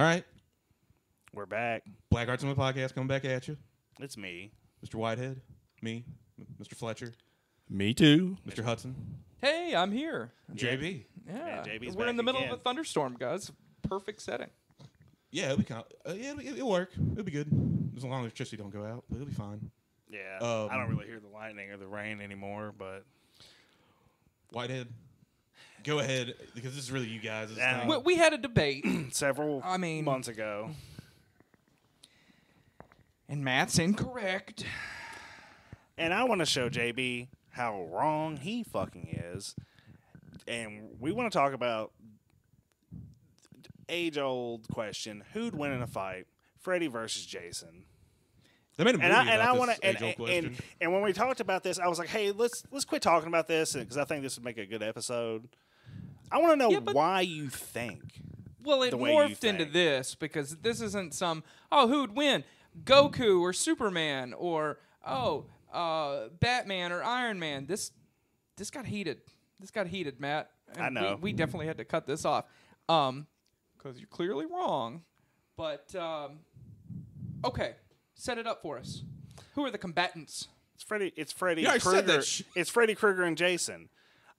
All right. We're back. Black Arts and Podcast coming back at you. It's me. Mr. Whitehead, me, Mr. Fletcher, Me too. Mr. Hudson, Hey, I'm here. JB. Yeah, JB's we're in the middle again. of a thunderstorm, guys. Perfect setting. Yeah, it'll be kind uh, yeah, it'll, it'll work. It'll be good as long as electricity don't go out. But it'll be fine. Yeah. Um, I don't really hear the lightning or the rain anymore, but Whitehead, go ahead because this is really you guys. This Yeah. We, we had a debate, several I mean- months ago. and Matt's incorrect. And I want to show JB how wrong he fucking is. And we want to talk about age old question who'd win in a fight, Freddy versus Jason? They made a movie and I and I about want this to and, age-old and, question. and when we talked about this, I was like, hey, let's let's quit talking about this because I think this would make a good episode. I want to know Yeah, but- why you think. Well, it The way you morphed into this because this isn't some oh who'd win, Goku or Superman or oh uh, Batman or Iron Man. This this got heated. This got heated, Matt. I know. We, we definitely had to cut this off um because you're clearly wrong. But um, okay, set it up for us. Who are the combatants? It's Freddy. It's Freddy said Krueger. that sh- it's Freddy Krueger and Jason.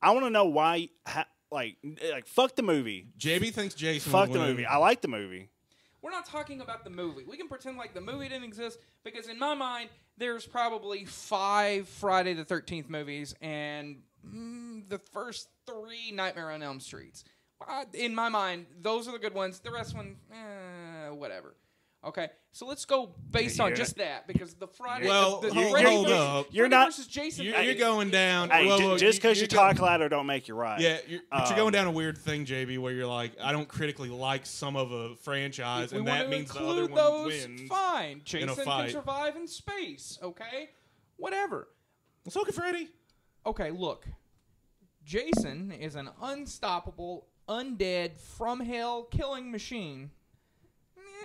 I want to know why. Ha, like, like fuck the movie. JB thinks Jason. Fuck the movie. I like the movie. We're not talking about the movie. We can pretend like the movie didn't exist because in my mind, there's probably five Friday the 13th movies and mm, the first three Nightmare on Elm Streets. Uh, in my mind, those are the good ones. The rest one, eh, whatever. Okay, so let's go based on You're- just that because the Friday. Well, the, the hold- Freddy hold versus- up. You're Freddy not- versus Jason. You're, you're going down. Hey, whoa, whoa, just because you, you're talk go- louder don't make you right. Yeah, you're, but you're Um, going down a weird thing, JB, where you're like, I don't critically like some of a franchise, and that means the other include one those, wins. fine. Jason can fight. survive in space. Okay, whatever. So can Freddy. okay, look. Jason is an unstoppable, undead, from hell killing machine.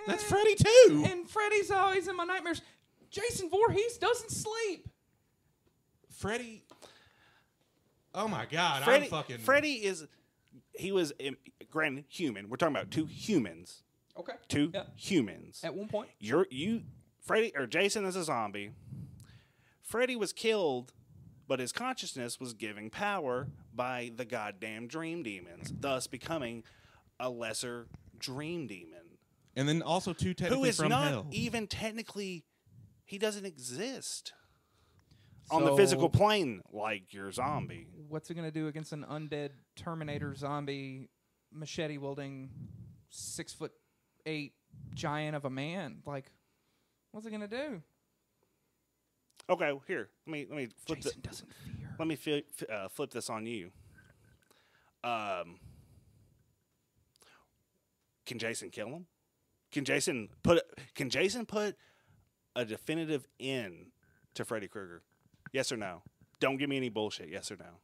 That's Freddy too. And Freddy's always in my nightmares. Jason Voorhees doesn't sleep. Freddy. Oh my God! Freddy, I'm fucking. Freddy is. He was, granted, human. We're talking about two humans. Okay. Two Yeah. humans. At one point. You're you, Freddy or Jason is a zombie. Freddy was killed, but his consciousness was given power by the goddamn dream demons, thus becoming a lesser dream demon, and then also two who technically is from not hell. even technically. He doesn't exist on the So- physical plane like your zombie. What's it gonna do against an undead Terminator zombie machete wielding six foot eight giant of a man? Like, what's it gonna do? Okay, here let me let me flip the, Jason doesn't fear. let me fi- fi- uh, flip this on you. Um, can Jason kill him? Can Jason put Can Jason put a definitive end to Freddy Krueger? Yes or no? Don't give me any bullshit. Yes or no?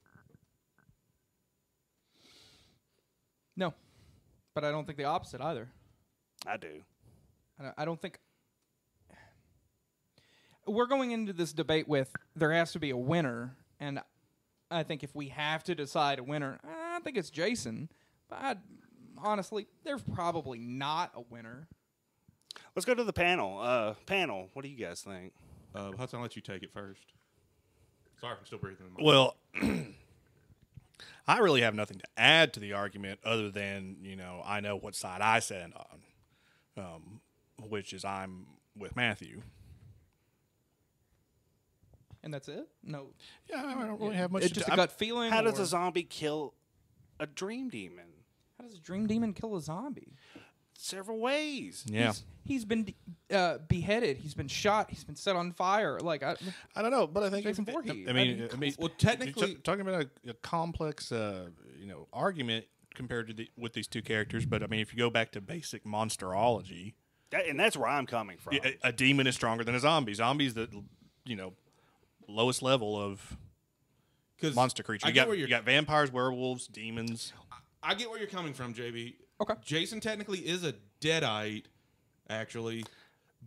No, but I don't think the opposite either. I do. I don't- I don't think we're going into this debate with there has to be a winner, and I think if we have to decide a winner, I think it's Jason. But I'd, honestly, there's probably not a winner. Let's go to the panel. Uh, panel. What do you guys think? Uh, Hudson, I'll let you take it first. Sorry, I'm still breathing. in my- Well, I really have nothing to add to the argument other than you know I know what side I stand on, um, which is I'm with Matthew. And that's it? No. Yeah, I don't really have much. It's to just do. a I'm- gut feeling. How does or- a zombie kill a dream demon? how does a dream demon kill a zombie? Several ways. Yeah, He's, he's been uh, beheaded. He's been shot. He's been set on fire. Like I, I don't know, but I think Jason if- Voorhees. I I mean, mean, I mean, well, t- technically- talking about a, a complex, uh, you know, argument compared to the, with these two characters. But I mean, if you go back to basic monsterology, That, and that's where I'm coming from. a, a demon is stronger than a zombie. Zombies the you know lowest level of monster creature. I You get got where you you're. got vampires, werewolves, demons. I get where you're coming from, JB. Okay. Jason technically is a deadite, actually,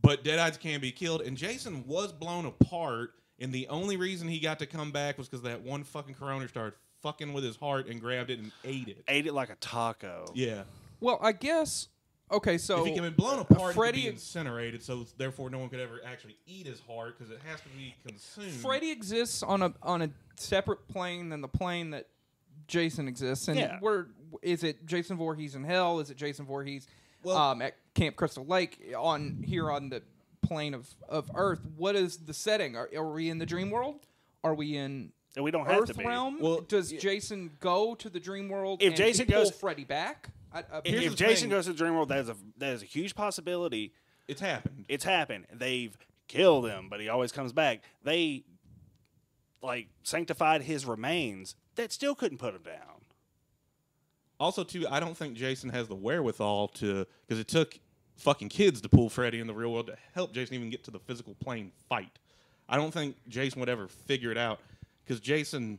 but deadites can be killed. And Jason was blown apart, and the only reason he got to come back was because that one fucking coroner started fucking with his heart and grabbed it and ate it. Ate it like a taco. Yeah. Well, I guess okay, so if he can be blown apart, Freddy- he could be incinerated. So therefore, no one could ever actually eat his heart because it has to be consumed. Freddy exists on a on a separate plane than the plane that Jason exists. And Yeah. where is it? Jason Voorhees in hell? Is it Jason Voorhees Well- um, at Camp Crystal Lake on here on the plane of, of Earth? What is the setting? Are, are we in the dream world? Are we in And we don't have Earth to be. realm? Well, Does y- Jason go to the dream world? If and Jason pull goes- Freddy back, I, I, If, if Jason thing. goes to the dream world, that is a that is a huge possibility. it's happened. It's happened. They've killed him, but he always comes back. They like sanctified his remains. That still couldn't put him down. Also, too, I don't think Jason has the wherewithal to because it took fucking kids to pull Freddy in the real world to help Jason even get to the physical plane fight. I don't think Jason would ever figure it out because Jason,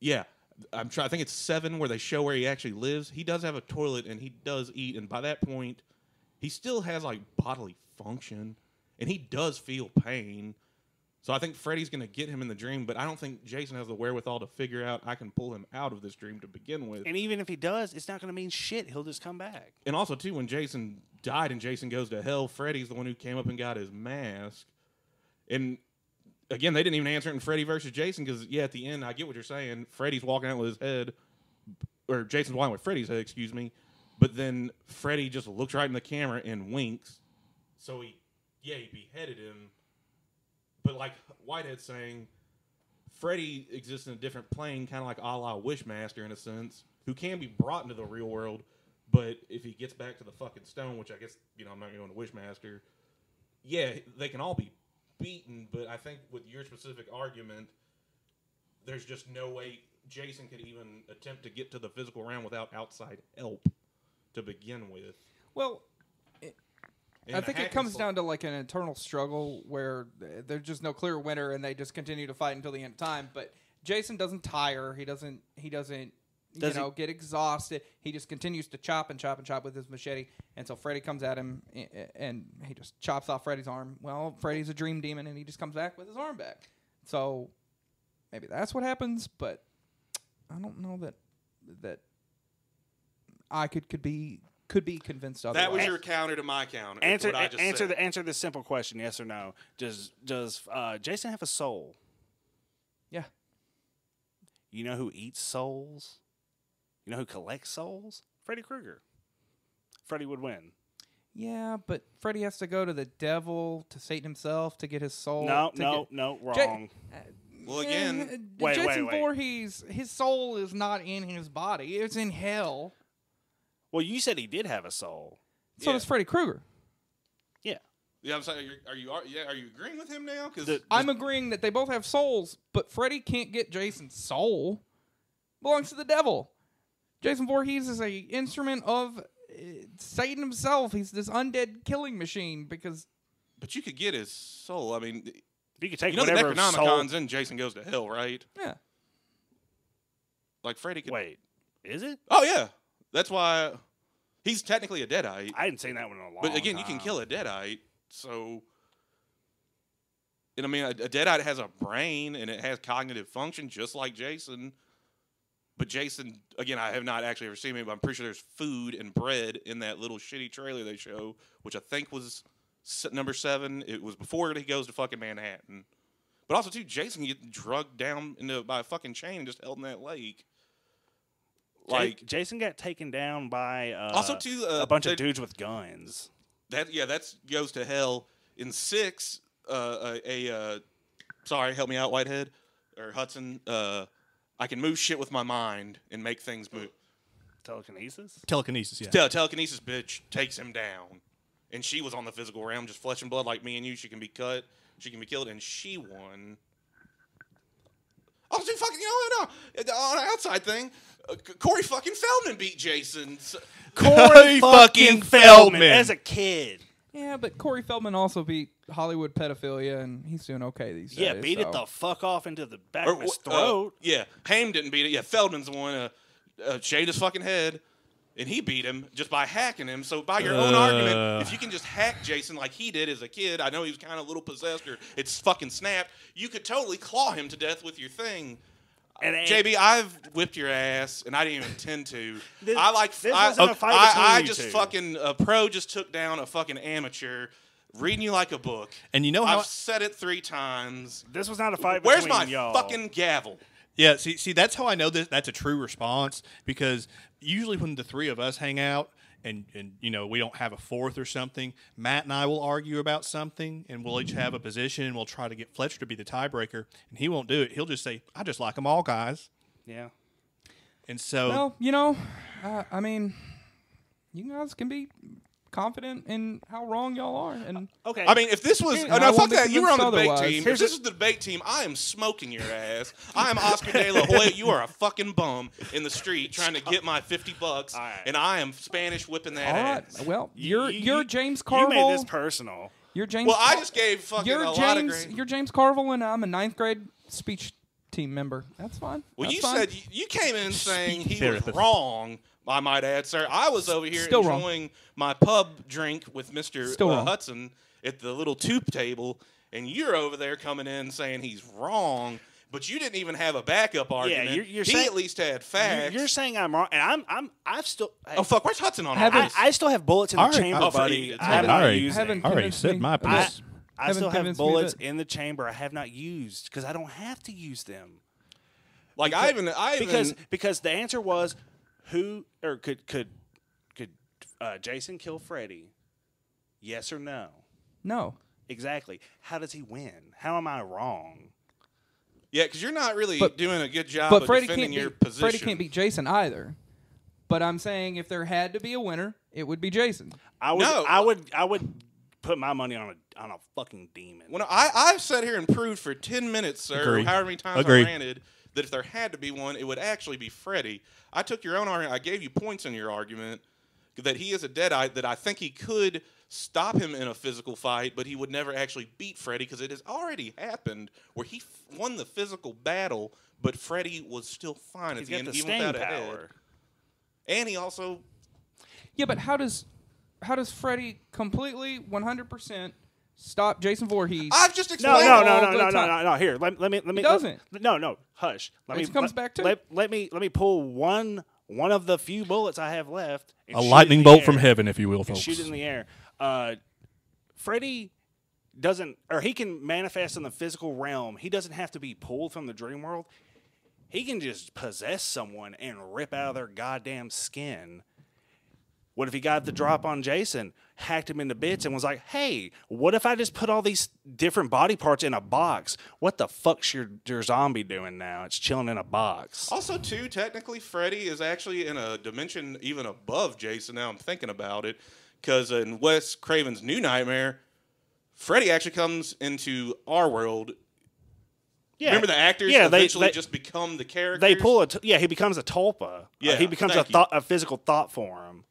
yeah, I'm trying. I think it's seven where they show where he actually lives. He does have a toilet and he does eat, and by that point, he still has like bodily function and he does feel pain. So I think Freddy's going to get him in the dream, but I don't think Jason has the wherewithal to figure out I can pull him out of this dream to begin with. And even if he does, it's not going to mean shit. He'll just come back. And also too, when Jason died and Jason goes to hell, Freddy's the one who came up and got his mask. And again, they didn't even answer it in Freddy versus Jason because yeah, at the end, I get what you're saying. Freddy's walking out with his head, or Jason's walking with Freddy's head, excuse me. But then Freddy just looks right in the camera and winks. So he, yeah, he beheaded him. But like Whitehead's saying, Freddy exists in a different plane, kind of like a la Wishmaster in a sense, who can be brought into the real world. But if he gets back to the fucking stone, which I guess you know I'm not going to Wishmaster, yeah, they can all be beaten. But I think with your specific argument, there's just no way Jason could even attempt to get to the physical realm without outside help to begin with. well, I think it comes down to like an internal struggle where th- there's just no clear winner and they just continue to fight until the end of time. But Jason doesn't tire. He doesn't. He doesn't. Does you he- know, get exhausted. He just continues to chop and chop and chop with his machete until Freddy comes at him i- i- and he just chops off Freddy's arm. Well, Freddy's a dream demon and he just comes back with his arm back. So maybe that's what happens. But I don't know that that I could could be could be convinced otherwise. That was your counter to my counter. Answer what I just answer said. the answer the simple question: yes or no. Does does uh, Jason have a soul? yeah. You know who eats souls? You know who collects souls? Freddy Krueger. Freddy would win. Yeah, but Freddy has to go to the devil to Satan himself to get his soul. no, no, get- no, Ja- wrong. Well, again, Wait, wait, Jason wait. Voorhees, his soul is not in his body; it's in hell. Well, you said he did have a soul. So Yeah. does Freddy Krueger. Yeah. Yeah, I'm saying, are you, are you, yeah, are you agreeing with him now? Because I'm agreeing that they both have souls, but Freddy can't get Jason's soul. Belongs to the devil. Jason Voorhees is a instrument of uh, Satan himself. He's this undead killing machine because but you could get his soul. I mean, You could take you know the whatever soul. Necronomicon's in Jason Goes to Hell, right? yeah. Like Freddy could. Wait, is it? Oh yeah, that's why he's technically a deadite. I hadn't seen that one in a long But again, you can kill a deadite. So, and I mean, a, a deadite has a brain and it has cognitive function, just like Jason. But Jason, again, I have not actually ever seen him, but I'm pretty sure there's food and bread in that little shitty trailer they show, which I think was number seven. It was before he goes to fucking Manhattan. But also, too, Jason get drugged down into by a fucking chain and just held in that lake. Ja- Like Jason got taken down by uh, also too uh, a bunch they- of dudes with guns. That yeah, that's goes to hell. In six, uh, a, a uh, sorry, help me out, Whitehead or Hudson. Uh, I can move shit with my mind and make things move. Telekinesis. Telekinesis, yeah. Tele- telekinesis bitch takes him down, and she was on the physical realm, just flesh and blood like me and you. She can be cut, she can be killed, and she won. See, fucking, you know, no, on an outside thing, uh, Corey fucking Feldman beat Jason. So- Corey fucking Feldman. as a kid. Yeah, but Corey Feldman also beat Hollywood pedophilia, and he's doing okay these days. Yeah, beat it so- the fuck off into the back Or, of his uh, throat. yeah, Haim didn't beat it. Yeah, Feldman's the one. Uh, uh, shaved his fucking head, and he beat him just by hacking him. So by your own Uh. argument, if you can just hack Jason like he did as a kid, I know he was kind of a little possessed or it's fucking snapped. You could totally claw him to death with your thing. And, and JB, I've whipped your ass, and I didn't even intend to. This- I like. this I, wasn't a fight I, between I you just two. fucking a pro just took down a fucking amateur, reading you like a book. And you know how I've said it three times. this was not a fight Where's between my y'all. fucking gavel? Yeah, see, see, that's how I know that that's a true response because usually when the three of us hang out and and you know we don't have a fourth or something, Matt and I will argue about something and we'll each have a position and we'll try to get Fletcher to be the tiebreaker and he won't do it. He'll just say, "I just like them all, guys." Yeah. And so Well, you know, uh, I mean, you guys can be confident in how wrong y'all are, and Okay. I mean, if this was And oh, I no, fuck that. You were on the debate otherwise. team. Here's if this a- is the debate team, I am smoking your ass. I am Oscar De La Hoya. You are a fucking bum in the street trying to get my fifty bucks, All right. and I am Spanish whipping that all right. ass. Well, You- you're you- you're you- James You made Carville. this personal. You're James. Well, I just gave fucking you're a lot of James. grade. You're James Carville, and I'm a ninth grade speech team member. That's fine. Well, That's you fine. said you, you came in saying he was wrong. I might add, sir. I was over here Still wrong. enjoying my pub drink with Mister Still uh. Hudson at the little tube table, and you're over there coming in saying he's wrong. But you didn't even have a backup argument. Yeah, you're- you're he saying- at least had You're, facts. you're saying I'm wrong, and I'm I'm I've still. oh fuck, where's Hudson on all Haven't- this? I, I still have bullets in the Alright. chamber, Oh, buddy. I have Haven't- already- used haven't already said my of I. I still have convinced me of bullets in the chamber I have not used because I don't have to use them. like I even, I even, Because because the answer was who or could could could uh, Jason kill Freddy? Yes or no? No. Exactly. How does he win? How am I wrong? yeah, because you're not really But- doing a good job but of Freddy defending can't your beat position. Freddy can't beat Jason either. But I'm saying if there had to be a winner, it would be Jason. I would No. I would I would put my money on a on a fucking demon. When I, I've sat here and proved for 10 minutes, sir, Agree. however many times Agree. I ranted, that if there had to be one, it would actually be Freddy. I took your own argument. I gave you points in your argument that he is a deadite, that I think he could stop him in a physical fight, but he would never actually beat Freddy because it has already happened where he f- won the physical battle, but Freddy was still fine at the end, the even staying without a head. power. And he also Yeah, but how does how does Freddy completely 100% stop Jason Voorhees? I've just explained no, all no, no, no, no, no, no. Here, let, let me, let me. doesn't. Let, no, no. Hush. Let It me. comes let, back to let, let me, let me pull one, one of the few bullets I have left. and a shoot it lightning in the bolt from air. heaven, if you will, And folks. shoot it in the air. Uh, Freddy doesn't, or he can manifest in the physical realm. He doesn't have to be pulled from the dream world. He can just possess someone and rip out of their goddamn skin. What if he got the drop on Jason, hacked him into bits, and was like, "Hey, what if I just put all these different body parts in a box? What the fuck's your your zombie doing now? It's chilling in a box." Also, too, technically, Freddy is actually in a dimension even above Jason. Now I'm thinking about it, because in Wes Craven's New Nightmare, Freddy actually comes into our world. Yeah, Remember the actors Yeah, they eventually they, just become the characters. they pull it. Yeah, he becomes a tulpa. Yeah, Uh, he becomes a thought, a physical thought form,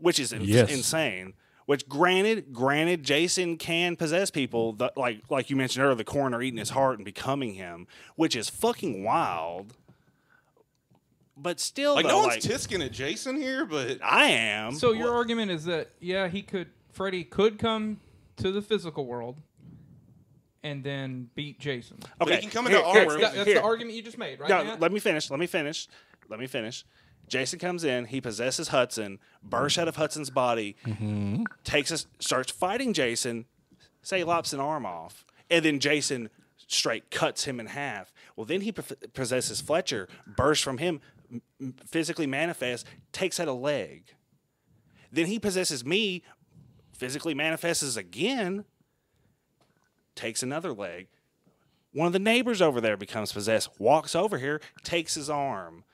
which is ins- Yes. insane. Which, granted, granted, Jason can possess people, that, like like you mentioned earlier, the coroner eating his heart and becoming him, which is fucking wild. But still, like though, no one's like, tisking at Jason here, but I am. so your argument is that yeah, he could Freddy could come to the physical world and then beat Jason. but he okay, can come into here- our here- world. That- that's here. the argument you just made, right? No, Matt? let me finish. Let me finish. Let me finish. Jason comes in. He possesses Hudson. Bursts out of Hudson's body. Mm-hmm. Takes us. Starts fighting Jason. Say lops an arm off, and then Jason straight cuts him in half. Well, then he possesses Fletcher. Bursts from him. Physically manifests. Takes out a leg. Then he possesses me. Physically manifests again. Takes another leg. One of the neighbors over there becomes possessed, walks over here, takes his arm.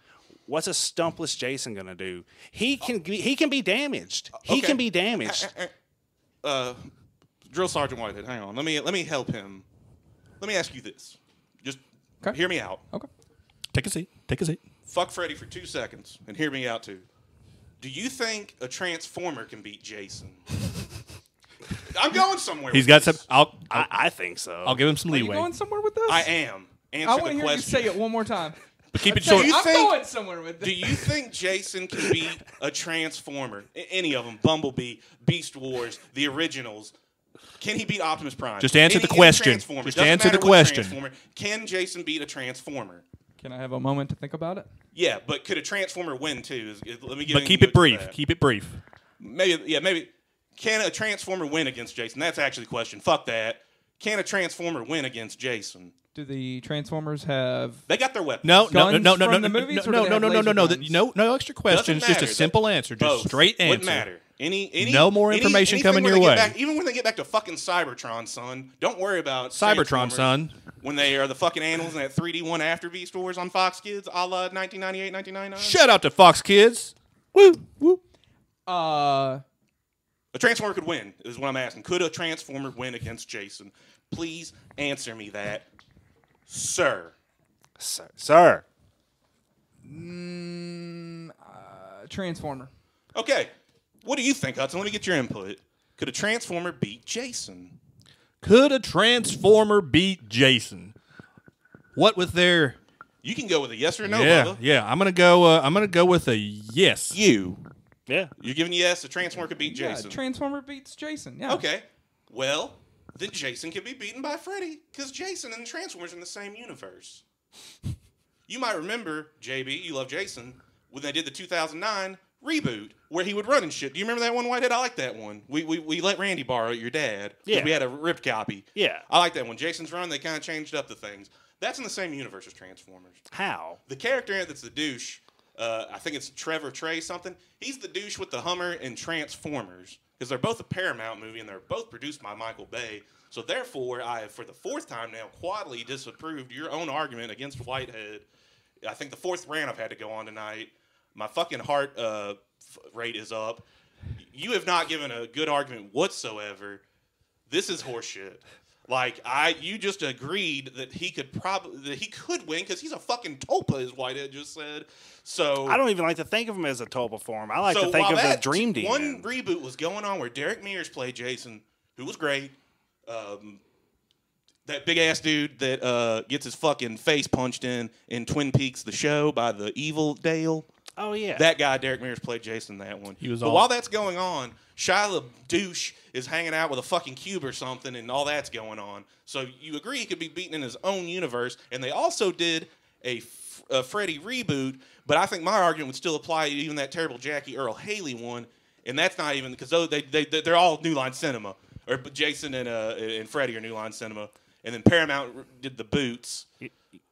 What's a stumpless Jason gonna do? He can be, he can be damaged. He Okay. can be damaged. Uh, uh, uh, uh, Drill Sergeant Whitehead, hang on. Let me let me help him. Let me ask you this. Just Okay. hear me out. okay. Take a seat. Take a seat. Fuck Freddy for two seconds and hear me out too. Do you think a transformer can beat Jason? I'm going somewhere. He's with got some. this. I'll, I'll, I, I think so. I'll give him some Are you leeway. going somewhere with this? I am. Answer I want to hear question. you say it one more time. But keep it short. you I'm think- going somewhere with this. Do you think Jason can beat a Transformer? Any of them? Bumblebee, Beast Wars, the originals, Can he beat Optimus Prime? Just answer Any- the question. Just Doesn't answer the question. Can Jason beat a Transformer? Can I have a moment to think about it? Yeah, but could a Transformer win too? Is- is- let me get But keep it brief. Keep it brief. Maybe, yeah, maybe. Can a Transformer win against Jason? That's actually the question. Fuck that. Can a Transformer win against Jason? Do the Transformers have? They got their weapons. No, no, no, no, no, no, the movies, or no, no, no, no, no, no, no, no, no extra questions. Just a simple answer. Just Both. straight answer. Wouldn't matter. Any, any No more information anything coming your way. back- even when they get back to fucking Cybertron, son, don't worry about Cybertron, son. When they are the fucking animals in that 3D one After Beast Wars on Fox Kids, a la 1998, 1999. Shout out to Fox Kids. Woo, woo. Uh, A Transformer could win, is what I'm asking. Could a Transformer win against Jason? Please answer me that, sir. Sir, sir. mm, uh, Transformer. Okay, what do you think, Hudson? Let me get your input. Could a Transformer beat Jason? Could a Transformer beat Jason? What with their You can go with a yes or no, yeah, Bubba. yeah. I'm gonna go. Uh, I'm gonna go with a yes. You. Yeah. You're giving yes, a Transformer could beat Jason. Yeah, Transformer beats Jason. Yeah. Okay. Well, then Jason can be beaten by Freddy because Jason and Transformers are in the same universe. You might remember, JB, you love Jason, when they did the 2009 reboot where he would run and shit. Do you remember that one, Whitehead? I like that one. We, we, we let Randy borrow your dad. Yeah. We had a ripped copy. Yeah. I like that one. Jason's Run, they kind of changed up the things. That's in the same universe as Transformers. How? The character that's the douche, uh, I think it's Trevor Trey something. He's the douche with the Hummer and Transformers because they're both a Paramount movie and they're both produced by Michael Bay. So therefore, I have for the fourth time now quadly disapproved your own argument against Whitehead. I think the fourth rant I've had to go on tonight. My fucking heart uh, rate is up. You have not given a good argument whatsoever. This is horseshit. Like I, you just agreed that he could probably that he could win because he's a fucking tulpa, as Whitehead just said. So I don't even like to think of him as a tulpa form. I like so to think of the that Dream Demon. One reboot was going on where Derek Mears played Jason, who was great. Um, that big ass dude that uh, gets his fucking face punched in in Twin Peaks, the show by the evil Dale. Oh yeah. That guy, Derek Mears, played Jason. That one. He was But all- while that's going on, Shia douche is hanging out with a fucking cube or something, and all that's going on. So you agree he could be beaten in his own universe, and they also did a, F- a Freddy reboot. But I think my argument would still apply to even that terrible Jackie Earle Haley one, and that's not even because they, they they they're all New Line Cinema, or Jason and uh and Freddy are New Line Cinema, and then Paramount did the boots.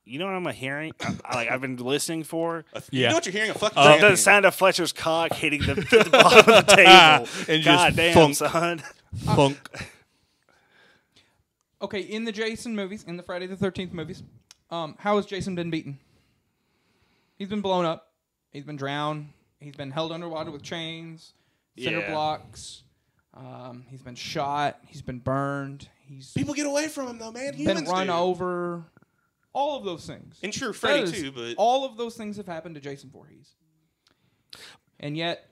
You, you know what I'm hearing? I, like I've been listening for. A- You know what you're hearing? A fucking Uh, champion. the sound of Fletcher's cock hitting the, the bottom of the table. And just God damn, thunk. son. Funk. Okay, in the Jason movies, in the Friday the Thirteenth movies, um, how has Jason been beaten? He's been blown up. He's been drowned. He's been held underwater with chains, cinder Yeah. blocks. Um, he's been shot. He's been burned. He's People get away from him though, man. He's been run do. over. All of those things. And sure, Freddy too, but all of those things have happened to Jason Voorhees. And yet,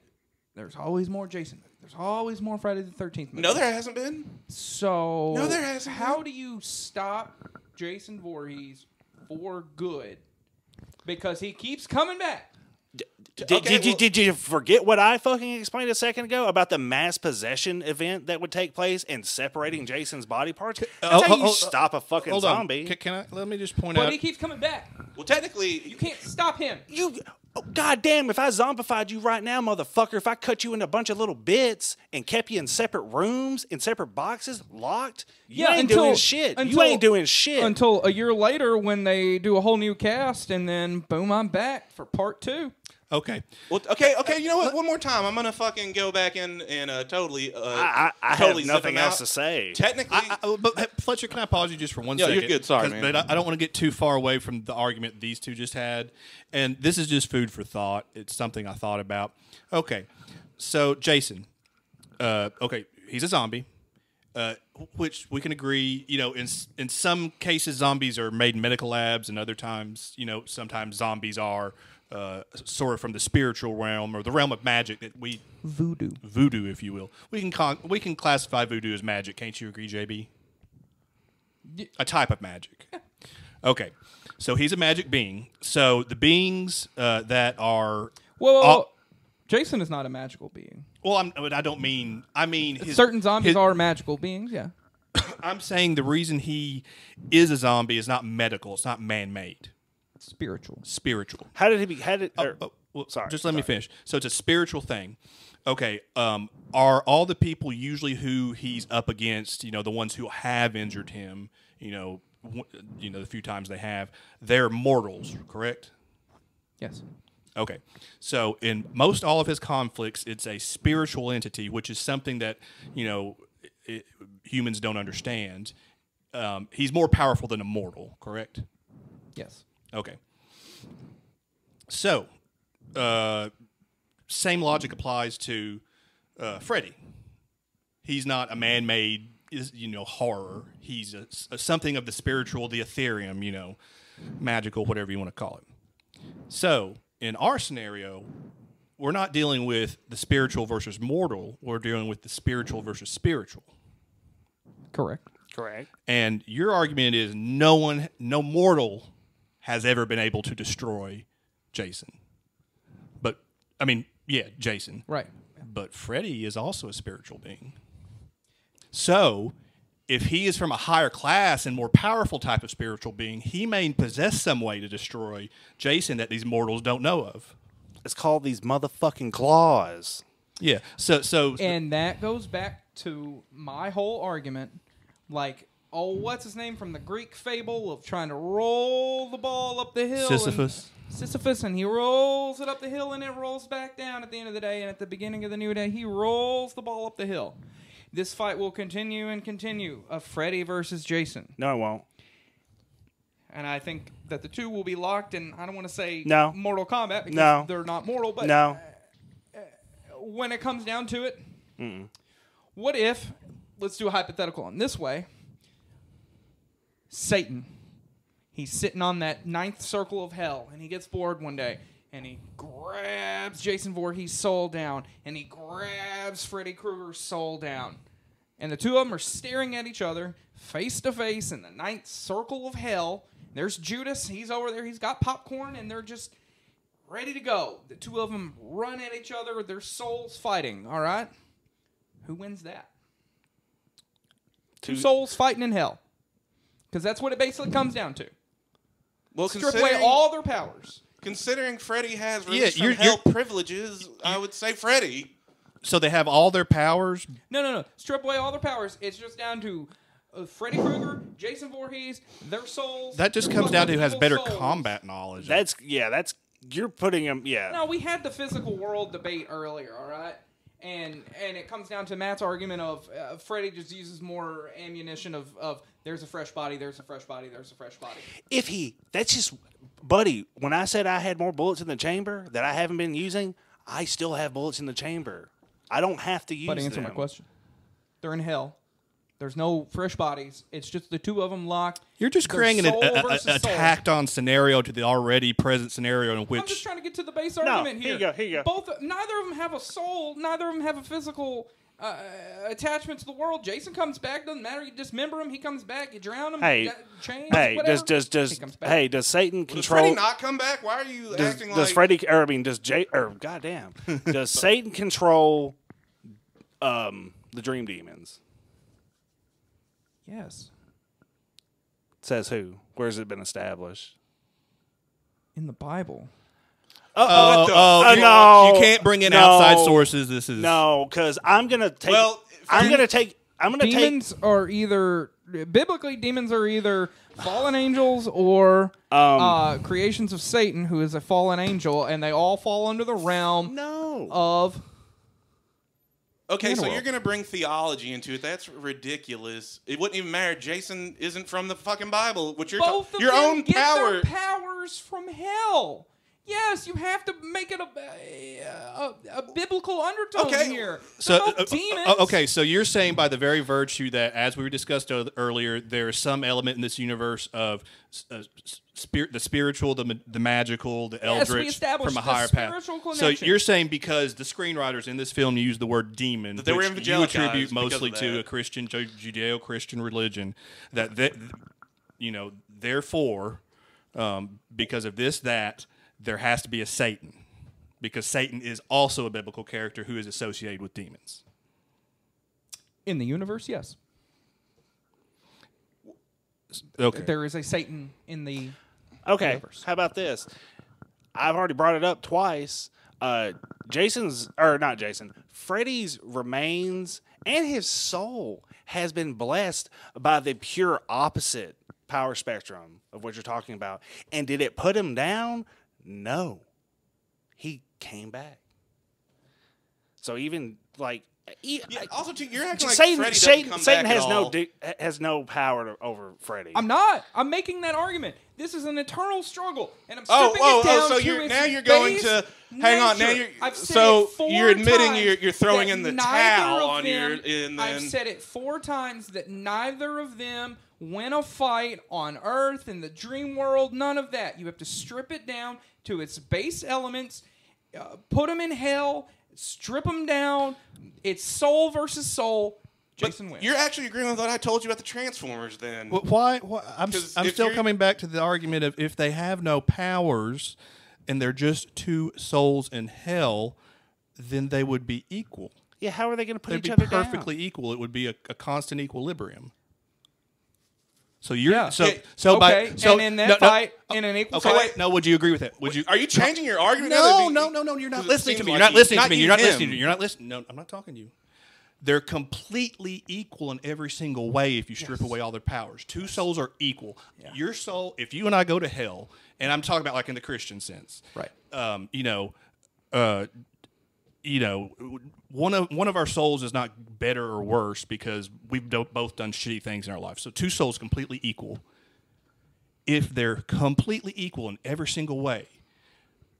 there's always more Jason. There's always more Friday the Thirteenth. no, there hasn't been. So No, there hasn't How been. do you stop Jason Voorhees for good? Because he keeps coming back. Did, Okay, did, you, well- did you forget what I fucking explained a second ago about the mass possession event that would take place and separating Jason's body parts? That's oh, how oh, you oh, oh, stop a oh, fucking Hold on. zombie. Can, can I? Let me just point But out. he keeps coming back. Well, technically, You can't stop him. You, oh, goddamn! If I zombified you right now, motherfucker, if I cut you into a bunch of little bits and kept you in separate rooms, in separate boxes, locked, you Yeah, ain't until- doing shit. you ain't doing shit. Until a year later when they do a whole new cast and then boom, I'm back for part two. Okay. well, okay, okay. You know what? One more time, I'm gonna fucking go back in and uh, totally, uh, I, I, I totally have nothing else out. to say. Technically, I, I, but hey, Fletcher, can I pause you just for one Yeah, second? you're good. Sorry, 'Cause- man. But I, I don't want to get too far away from the argument these two just had. And this is just food for thought. It's something I thought about. Okay, so Jason. Uh, okay, he's a zombie. Uh, which we can agree, you know, in in some cases zombies are made in medical labs, and other times, you know, sometimes zombies are uh, sort of from the spiritual realm or the realm of magic that we Voodoo. voodoo, if you will. We can con- we can classify voodoo as magic. Can't you agree, JB? A type of magic. Okay, so he's a magic being. So the beings uh, that are well whoa, whoa. Jason is not a magical being. Well, I'm, but I don't mean. I mean his, Certain zombies his- are magical beings. Yeah. I'm saying the reason he is a zombie is not medical. It's not man-made. Spiritual. Spiritual. How did he be? How did? or- Oh, well, sorry, Just let me finish. So it's a spiritual thing. Okay. Um, are all the people usually who he's up against, you know, the ones who have injured him, you know, w- you know, the few times they have, they're mortals, correct? Yes. Okay. So in most all of his conflicts, it's a spiritual entity, which is something that, you know, i humans don't understand. Um, he's more powerful than a mortal, correct? Yes. Okay. So, uh, same logic applies to uh, Freddy. He's not a man-made, you know, horror. He's a, a- something of the spiritual, the ethereum, you know, magical, whatever you want to call it. So, in our scenario, we're not dealing with the spiritual versus mortal. We're dealing with the spiritual versus spiritual. Correct. correct. And your argument is no one, no mortal has ever been able to destroy Jason. But, I mean, yeah, Jason. Right. But Freddy is also a spiritual being. So, if he is from a higher class and more powerful type of spiritual being, he may possess some way to destroy Jason that these mortals don't know of. It's called these motherfucking claws. Yeah. So, so And that goes back to my whole argument. Like, oh, what's his name from the Greek fable of trying to roll the ball up the hill? and- Sisyphus. Sisyphus, and he rolls it up the hill and it rolls back down at the end of the day. And at the beginning of the new day, he rolls the ball up the hill. This fight will continue and continue of Freddy versus Jason. No, it won't. And I think that the two will be locked in, I don't want to say No. Mortal Kombat because No. they're not mortal, but No. when it comes down to it, what if, let's do a hypothetical in this way Satan, he's sitting on that ninth circle of hell, and he gets bored one day, and he grabs Jason Voorhees' soul down, and he grabs Freddy Krueger's soul down. And the two of them are staring at each other, face to face, in the ninth circle of hell. There's Judas, he's over there, he's got popcorn, and they're just ready to go. The two of them run at each other their souls fighting, all right? Who wins that? Two Two- souls fighting in hell. Because that's what it basically comes down to. Well, Strip away all their powers. considering Freddy has Yeah, released you're- from hell you're- privileges, I would say Freddy. so they have all their powers. No, no, no. Strip away all their powers. It's just down to uh, Freddy Krueger, Jason Voorhees, their souls. That just comes down to who has better souls. combat knowledge. That's yeah. That's you're putting him. Yeah. No, we had the physical world debate earlier, all right? And and it comes down to Matt's argument of uh, Freddy just uses more ammunition of, of there's a fresh body, there's a fresh body, there's a fresh body. If he, that's just, buddy. When I said I had more bullets in the chamber that I haven't been using, I still have bullets in the chamber. I don't have to use But answer them. my question. They're in hell. There's no fresh bodies. It's just the two of them locked. You're just They're creating an, soul a, a, versus a soul. tacked on scenario to the already present scenario in which. I'm just which trying to get to the base argument here here. you go, here you go. Both, neither of them have a soul. Neither of them have a physical uh, attachment to the world. Jason comes back. Doesn't matter. You dismember him. He comes back. You drown him. Hey, you chains, Hey, whatever. does does He does comes back. hey does Satan control? Does control? Freddy not come back? Why are you does, acting does like Freddy? Or I mean, does Jay? Or goddamn, does Satan control um the dream demons? Yes. Says who? Where's it been established? In the Bible. oh, oh, Uh, you, no. you can't bring in No. outside sources. This is No, because I'm gonna take. Well, I'm gonna take. I'm gonna take. Demons are either biblically demons are either fallen angels or Um, uh, creations of Satan, who is a fallen angel, and they all fall under the realm No. of. Okay, so Underworld. you're going to bring theology into it. That's ridiculous. It wouldn't even matter. Jason isn't from the fucking Bible. What you're ta- Both of your them own get power. their powers from hell. Yes, you have to make it a, a, a, a biblical undertone Okay. here. So, They're no uh, uh, demons. uh, okay, so you're saying by the very virtue that, as we discussed earlier, there is some element in this universe of uh, spirit, the spiritual, the, ma- the magical, the Yes, we eldritch established from a the higher path. spiritual So you're saying because the screenwriters in this film use the word demon, That they were which you attribute mostly to a Christian, Judeo-Christian religion, that that you know, therefore, um, because of this, that there has to be a Satan. because Satan is also a biblical character who is associated with demons. In the universe, yes. Okay. There is a Satan in the. Okay. universe. How about this? I've already brought it up twice. Uh, Jason's or not Jason, Freddy's remains and his soul has been blessed by the pure opposite power spectrum of what you're talking about. And did it put him down? No. He came back. So even like Yeah, also, too, you're acting like Satan, Freddy Satan, come Satan back at has no all. di- has no power to, over Freddy. I'm not. I'm making that argument. This is an eternal struggle, and I'm Oh, stripping oh, it down oh! So to you're now you're going base to hang on. Now you're I've said so it four you're admitting times you're you're throwing that in the neither towel of on your them- and I've said it four times that neither of them win a fight on Earth in the dream world. None of that. You have to strip it down to its base elements. Uh, put them in hell. Strip them down. It's soul versus soul. but Jason wins. You're actually agreeing with what I told you about the Transformers. Then Wh- Why? why I'm, 'Cause I'm if still you're- coming back to the argument of if they have no powers and they're just two souls in hell, then they would be equal. yeah, how are they going to put They'd each be other perfectly equal. It would be a, a constant equilibrium. So you're Yeah. so so okay, by so and in that no, no, fight, in an equal okay, fight- wait, no, would you agree with that? Would you? are you changing your argument? now No, no, no, no. You're not listening to me. You're not listening to me. you, You're not listening to me. You're not listening. No, I'm not talking to you. They're completely equal in every single way if you strip away all their powers. Two souls are equal. Your soul, if you and I go to hell, and I'm talking about like in the Christian sense, Right. Um, you know, uh, you know, one of one of our souls is not better or worse because we've do- both done shitty things in our life. So two souls completely equal. If they're completely equal in every single way,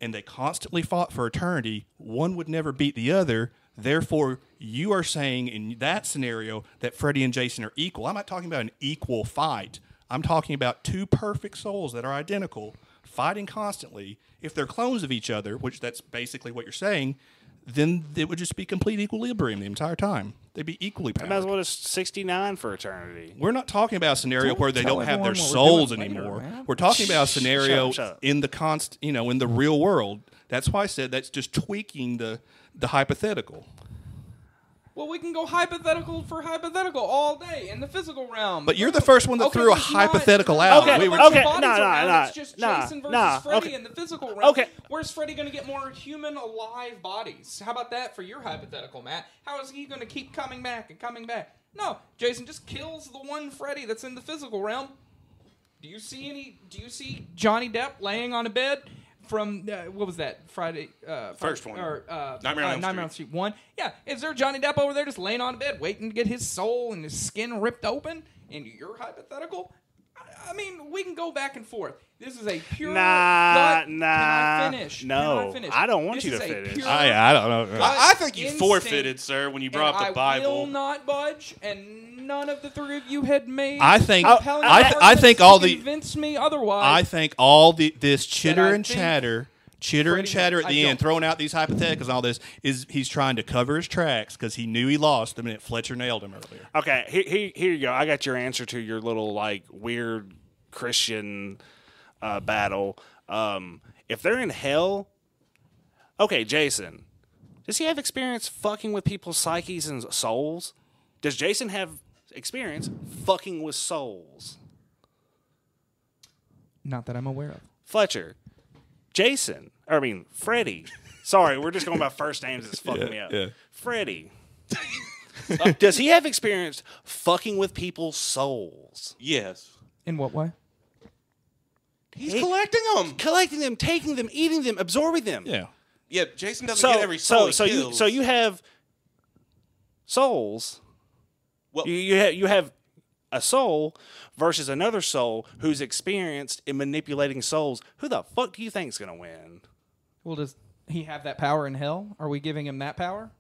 and they constantly fought for eternity, one would never beat the other. Therefore, you are saying in that scenario that Freddy and Jason are equal. I'm not talking about an equal fight. I'm talking about two perfect souls that are identical, fighting constantly. If they're clones of each other, which that's basically what you're saying, then it would just be complete equilibrium the entire time. They'd be equally Might as powerful. well just 69 for eternity. We're not talking about a scenario Don't where they tell don't have their everyone what we're souls doing later, anymore. man. We're talking about a scenario Shut up, shut up. in the const, you know, in the real world. That's why I said that's just tweaking the the hypothetical. Well, we can go hypothetical for hypothetical all day in the physical realm. But you're the first one that Okay, threw a it's not- hypothetical out. Okay, We were- of okay, bodies nah, nah, around, nah, It's just nah, Jason versus nah, Freddy okay. in the physical realm. Okay. Where's Freddy going to get more human alive bodies? How about that for your hypothetical, Matt? How is he going to keep coming back and coming back? No, Jason just kills the one Freddy that's in the physical realm. Do you see any? Do you see Johnny Depp laying on a bed from uh, what was that Friday? Uh, First one. or uh, Nightmare on Elm Nightmare on Street one. Yeah, is there Johnny Depp over there just laying on a bed waiting to get his soul and his skin ripped open? In your hypothetical, I, I mean, we can go back and forth. This is a pure. Nah, gut. nah. Can I finish? No, Can I, finish? I don't want This you is to a finish. pure I, I don't know. gut I, I think you instinct, forfeited, sir, when you brought and up the I will Bible. not budge, and none of the three of you had made. I think compelling I, th- I arguments think to all the convince me otherwise. I think all the this chitter I and think chatter, chitter and chatter at the end, throwing out these hypotheticals and all this is he's trying to cover his tracks because he knew he lost the minute Fletcher nailed him earlier. Okay, here, here, here you go. I got your answer to your little like weird Christian uh, battle. Um, if they're in hell, okay, Jason, does he have experience fucking with people's psyches and souls? Does Jason have experience fucking with souls? not that I'm aware of. Fletcher, Jason, or I mean Freddy. Sorry, we're just going by first names. It's fucking me up. yeah. Freddy. Uh, does he have experience fucking with people's souls? Yes. In what way? He's He- collecting them. collecting them, taking them, eating them, absorbing them. Yeah. Yeah, Jason doesn't So, get every soul so, he so you, kills. so you have souls. Well- you you have, you have a soul versus another soul who's experienced in manipulating souls. Who the fuck do you think's gonna win? Well, does he have that power in hell? Are we giving him that power?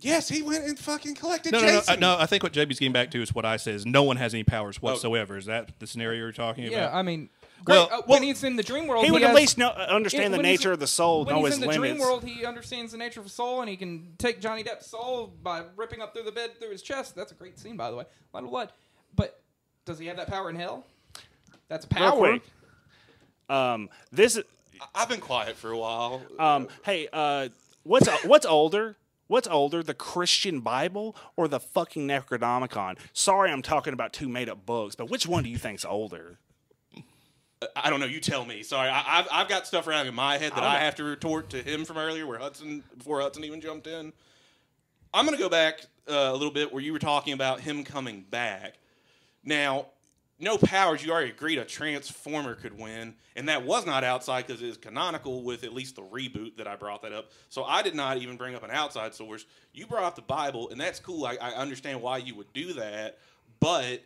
Yes, he went and fucking collected No, no, no, Jason. uh, no. I think what JB's getting back to is what I said: is no one has any powers whatsoever. Is that the scenario you're talking about? Yeah. I mean, Well- great, uh, well- when he's in the dream world, He would at least know, uh, understand the nature of the soul, when know he's his in the limits. dream world, he understands the nature of a soul, and he can take Johnny Depp's soul by ripping up through the bed through his chest. That's a great scene, by the way. A lot of blood. But does he have that power in hell? That's Real power. quick. Um, this I've been quiet for a while. Um, hey, uh, what's what's older? What's older, the Christian Bible or the fucking Necronomicon? Sorry, I'm talking about two made up books, but which one do you think's older? I don't know. You tell me. Sorry, I, I've I've got stuff around in my head that I I have to retort to him from earlier, where Hudson before Hudson even jumped in. I'm gonna go back uh, a little bit where you were talking about him coming back. Now, no powers. You already agreed a Transformer could win, and that was not outside because it is canonical with at least the reboot that I brought that up. So I did not even bring up an outside source. You brought up the Bible, and that's cool. I, I understand why you would do that, but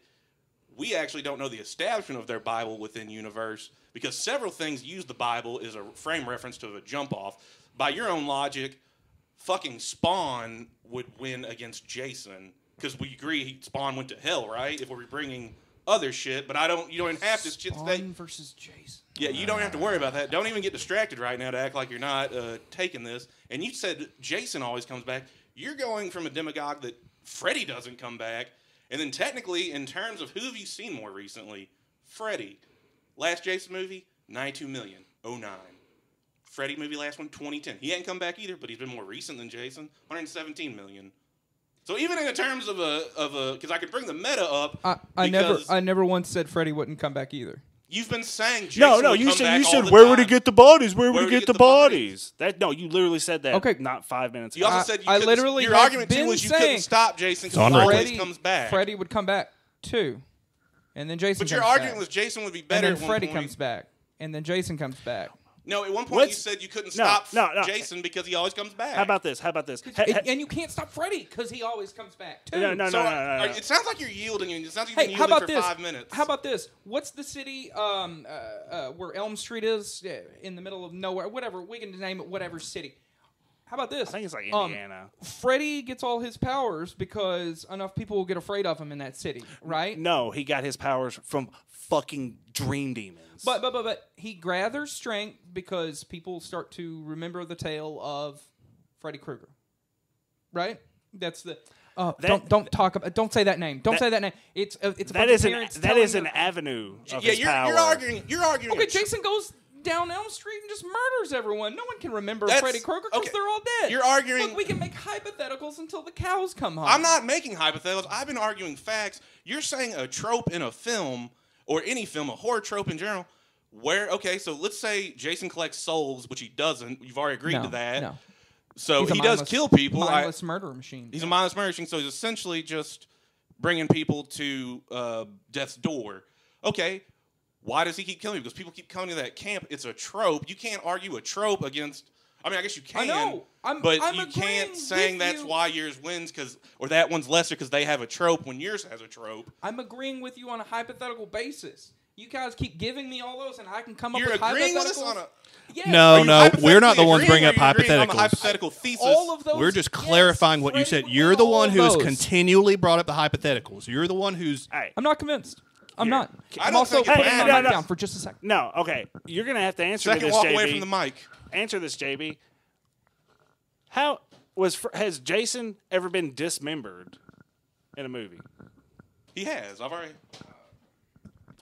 we actually don't know the establishment of their Bible within universe because several things use the Bible as a frame reference to a jump off. By your own logic, fucking Spawn would win against Jason because we agree he- Spawn went to hell, right? If we're bringing other shit, but I don't. You don't even have to shit. Spawn versus Jason. Yeah, you don't have to worry about that. Don't even get distracted right now to act like you're not uh, taking this. And you said Jason always comes back. You're going from a demagogue that Freddy doesn't come back. And then technically, in terms of who have you seen more recently? Freddy. Last Jason movie, 92 million. 09. Freddy movie, last one, 2010. He hadn't come back either, but he's been more recent than Jason. 117 million. So even in the terms of a of a because I could bring the meta up. I, I never I never once said Freddy wouldn't come back either. You've been saying Jason No, no, would you come said you said the where would he get the bodies? Where would he get, the, bodies? bodies? That no, you literally said that. Okay. not five minutes. Ago. You ago. also I- said you I literally your argument too been was you couldn't stop Jason because on he record. always Freddy comes back. Freddy would come back too, and then Jason. but your argument back. was Jason would be and better. then at one point. comes back, and then Jason comes back. No, at one point What's- you said you couldn't No, stop no, no. Jason because he always comes back. How about this? How about this? Ha- And- ha- and you can't stop Freddy because he always comes back too. No, no, So no, no, no, no. it sounds like you're yielding, it sounds like you've Hey, been how yielding about for this? five minutes. How about this? What's the city um, uh, uh, where Elm Street is uh, in the middle of nowhere? Whatever we can name it, whatever city. How about this? I think it's like Um, Indiana. Freddy gets all his powers because enough people will get afraid of him in that city, right? no, he got his powers from fucking dream demons. But but but but he gathers strength because people start to remember the tale of Freddy Krueger, right? That's the. Uh, That- don't don't talk about don't say that name. Don't That- say that name. It's uh, it's a that bunch is of an parents that telling is an their- avenue of yeah, his you're, power. you're arguing. You're arguing. Okay, a tr- Jason goes down Elm Street and just murders everyone. No one can remember That's- Freddy Krueger because okay. they're all dead. You're arguing- Look, we can make hypotheticals until the cows come home. I'm not making hypotheticals. I've been arguing facts. You're saying a trope in a film or any film, a horror trope in general. Where okay, so let's say Jason collects souls, which he doesn't. You've already agreed No, to that. no. So He's a he does kill people. I- Mindless murder machine. He's a mindless murder machine, so he's essentially just bringing people to uh, death's door. Okay, why does he keep killing people? Because people keep coming to that camp. It's a trope. You can't argue a trope against. I mean, I guess you can. I know. I'm- but I'm you can't saying that's you. why yours wins because or that one's lesser because they have a trope when yours has a trope. I'm agreeing with you on a hypothetical basis. You guys keep giving me all those, and I can come up You're with agreeing with hypotheticals. us on a. Yeah. No, no, we're not the ones agreeing bringing up are you agreeing on the hypotheticals. hypothetical thesis. all of those. We're just yes, clarifying what you said. You're the one of who's continually brought up the hypotheticals. You're the one who's Hey, I'm not convinced. I'm Here. not. I I'm don't also think it's putting bad. my No, mic no. down for just a second. no, okay. You're gonna have to answer me Second this, walk JB. away from the mic. Answer this, JB. How was Fr- has Jason ever been dismembered in a movie, He has. I've already.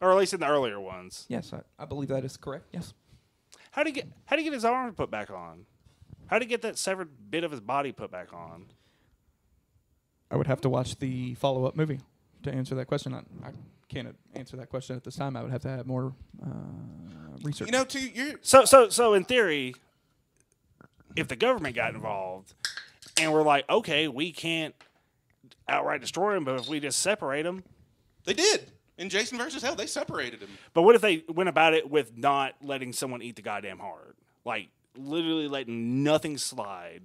or at least in the earlier ones? Yes, I, I believe that is correct. Yes. How did he get? How did he get his arm put back on? How did he get that severed bit of his body put back on? I would have to watch the follow up movie to answer that question. I, I can't answer that question at this time. I would have to have more uh, research. You know, too. You're. So, so, so in theory, if the government got involved, and we're like, okay, we can't outright destroy them, but if we just separate them, They did in Jason versus Hell. They separated him. but what if they went about it with not letting someone eat the goddamn heart, like literally letting nothing slide?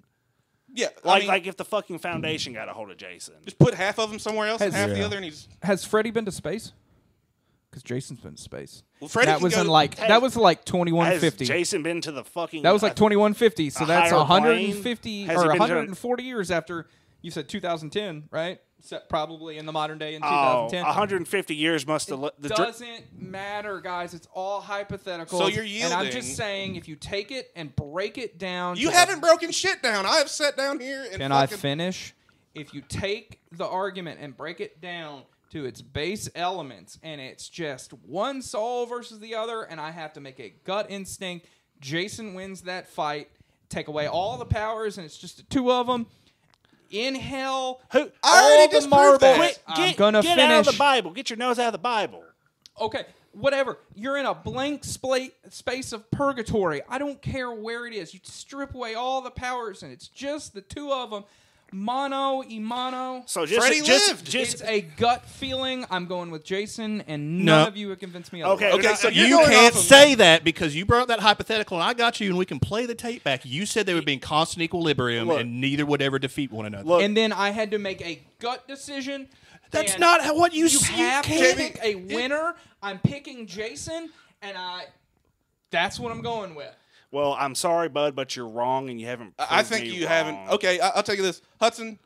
Yeah, I Like, mean, like if the fucking foundation got a hold of Jason. just put half of him somewhere else and Has- half the other, and he's. Has Freddy been to space? Because Jason's been to space. Well, that can was go- in like Has- that was like Has 2150. Jason been to the fucking? That was like uh, 2150. So a that's higher 150 plane? Has he or been to- 140 years after you said 2010, right? So probably in the modern day in Oh, 2010. 150 years must have. The dr- doesn't matter, guys. It's all hypothetical. So you're And I'm yielding. just saying, if you take it and break it down, You to the- haven't broken shit down. I have sat down here and Can I fucking- finish? If you take the argument and break it down to its base elements, and it's just one soul versus the other, and I have to make a gut instinct Jason wins that fight. Take away all the powers, and it's just the two of them in hell. Who? I already the disproved marbles. that. Quit, I'm gonna get finish. out of the Bible. Get your nose out of the Bible. Okay, whatever. You're in a blank spla- space of purgatory. I don't care where it is. You strip away all the powers, and it's just the two of them. Mono, imano. So just, Freddy just, lived. just it's a gut feeling. I'm going with Jason, and No. none of you have convinced me. Okay, otherwise. Okay, now- so you're You going can't off of- say that because you brought up that hypothetical, and I got you, and we can play the tape back. You said they would be in constant equilibrium, Look. and neither would ever defeat one another. Look, And then I had to make a gut decision. That's and not how- what you You s- you have to can't- pick a winner. I'm picking Jason, and I. That's what I'm going with. Well, I'm sorry, bud, but you're wrong, and you haven't. I think me you wrong. haven't. Okay, I, I'll tell you this, Hudson.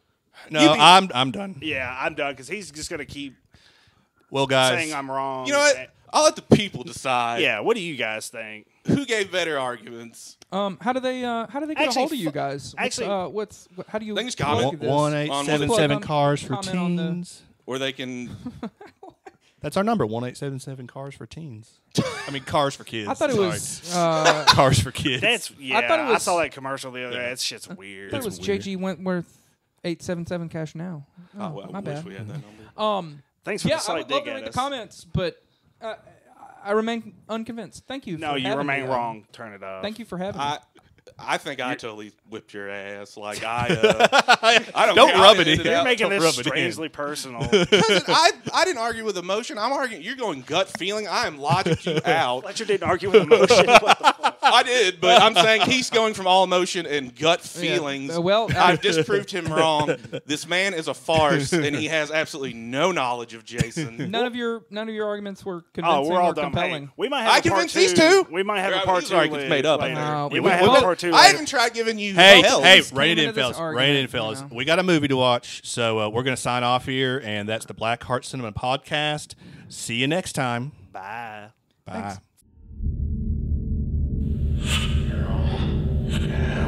no, be- I'm I'm done. Yeah, I'm done because he's just gonna keep Well, guys, saying I'm wrong. You know what? I'll let the people decide. Yeah. What do you guys think? Who gave better arguments? Um, how do they? Uh, how do they get Actually, a hold of you guys? What's, actually- uh, what's what, how do you? They can just plug comment. this? one eight On seven what- seven Plug on- cars for comment the- teens. Or they can. That's our number one eight seven seven cars for teens. I mean, cars for kids. I thought it Sorry. was. Uh, cars for kids. That's yeah. I, thought it was- saw that commercial the other day. That shit's weird. I thought it was JG Wentworth, eight seven seven cash now. Oh, Oh, well, my I wish bad. we had that number. Um, Thanks for yeah, the I slight would love dig to at read the us. comments, but uh, I remain unconvinced. Thank you. No, for you having remain me wrong. Turn it off. Thank you for having me. I, I think I totally whipped your ass. Like I, uh, I don't. Don't care. rub I it in. You're making Don't this it in. strangely personal. I, I didn't argue with emotion. I'm arguing. You're going gut feeling. I am logic you out. Fletcher didn't argue with emotion. What the fuck? I did, but I'm saying he's going from all emotion and gut feelings. uh, well, I've disproved him wrong. This man is a farce, and he has absolutely no knowledge of Jason. none of your none of your arguments were convincing Oh, we're all or done. compelling. Hey, we might have I a part convinced these two. two. We might have Yeah, a part two. arguments made up. later. No, we we- might have well, a part two. I later. even tried giving you Hey, help. hey, just came rein it in, fellas. argument, Rein it in, you fellas. know. We got a movie to watch, so uh, we're going to sign off here, and that's the Black Heart Cinema Podcast. See you next time. Bye. Bye. Thanks. Yeah.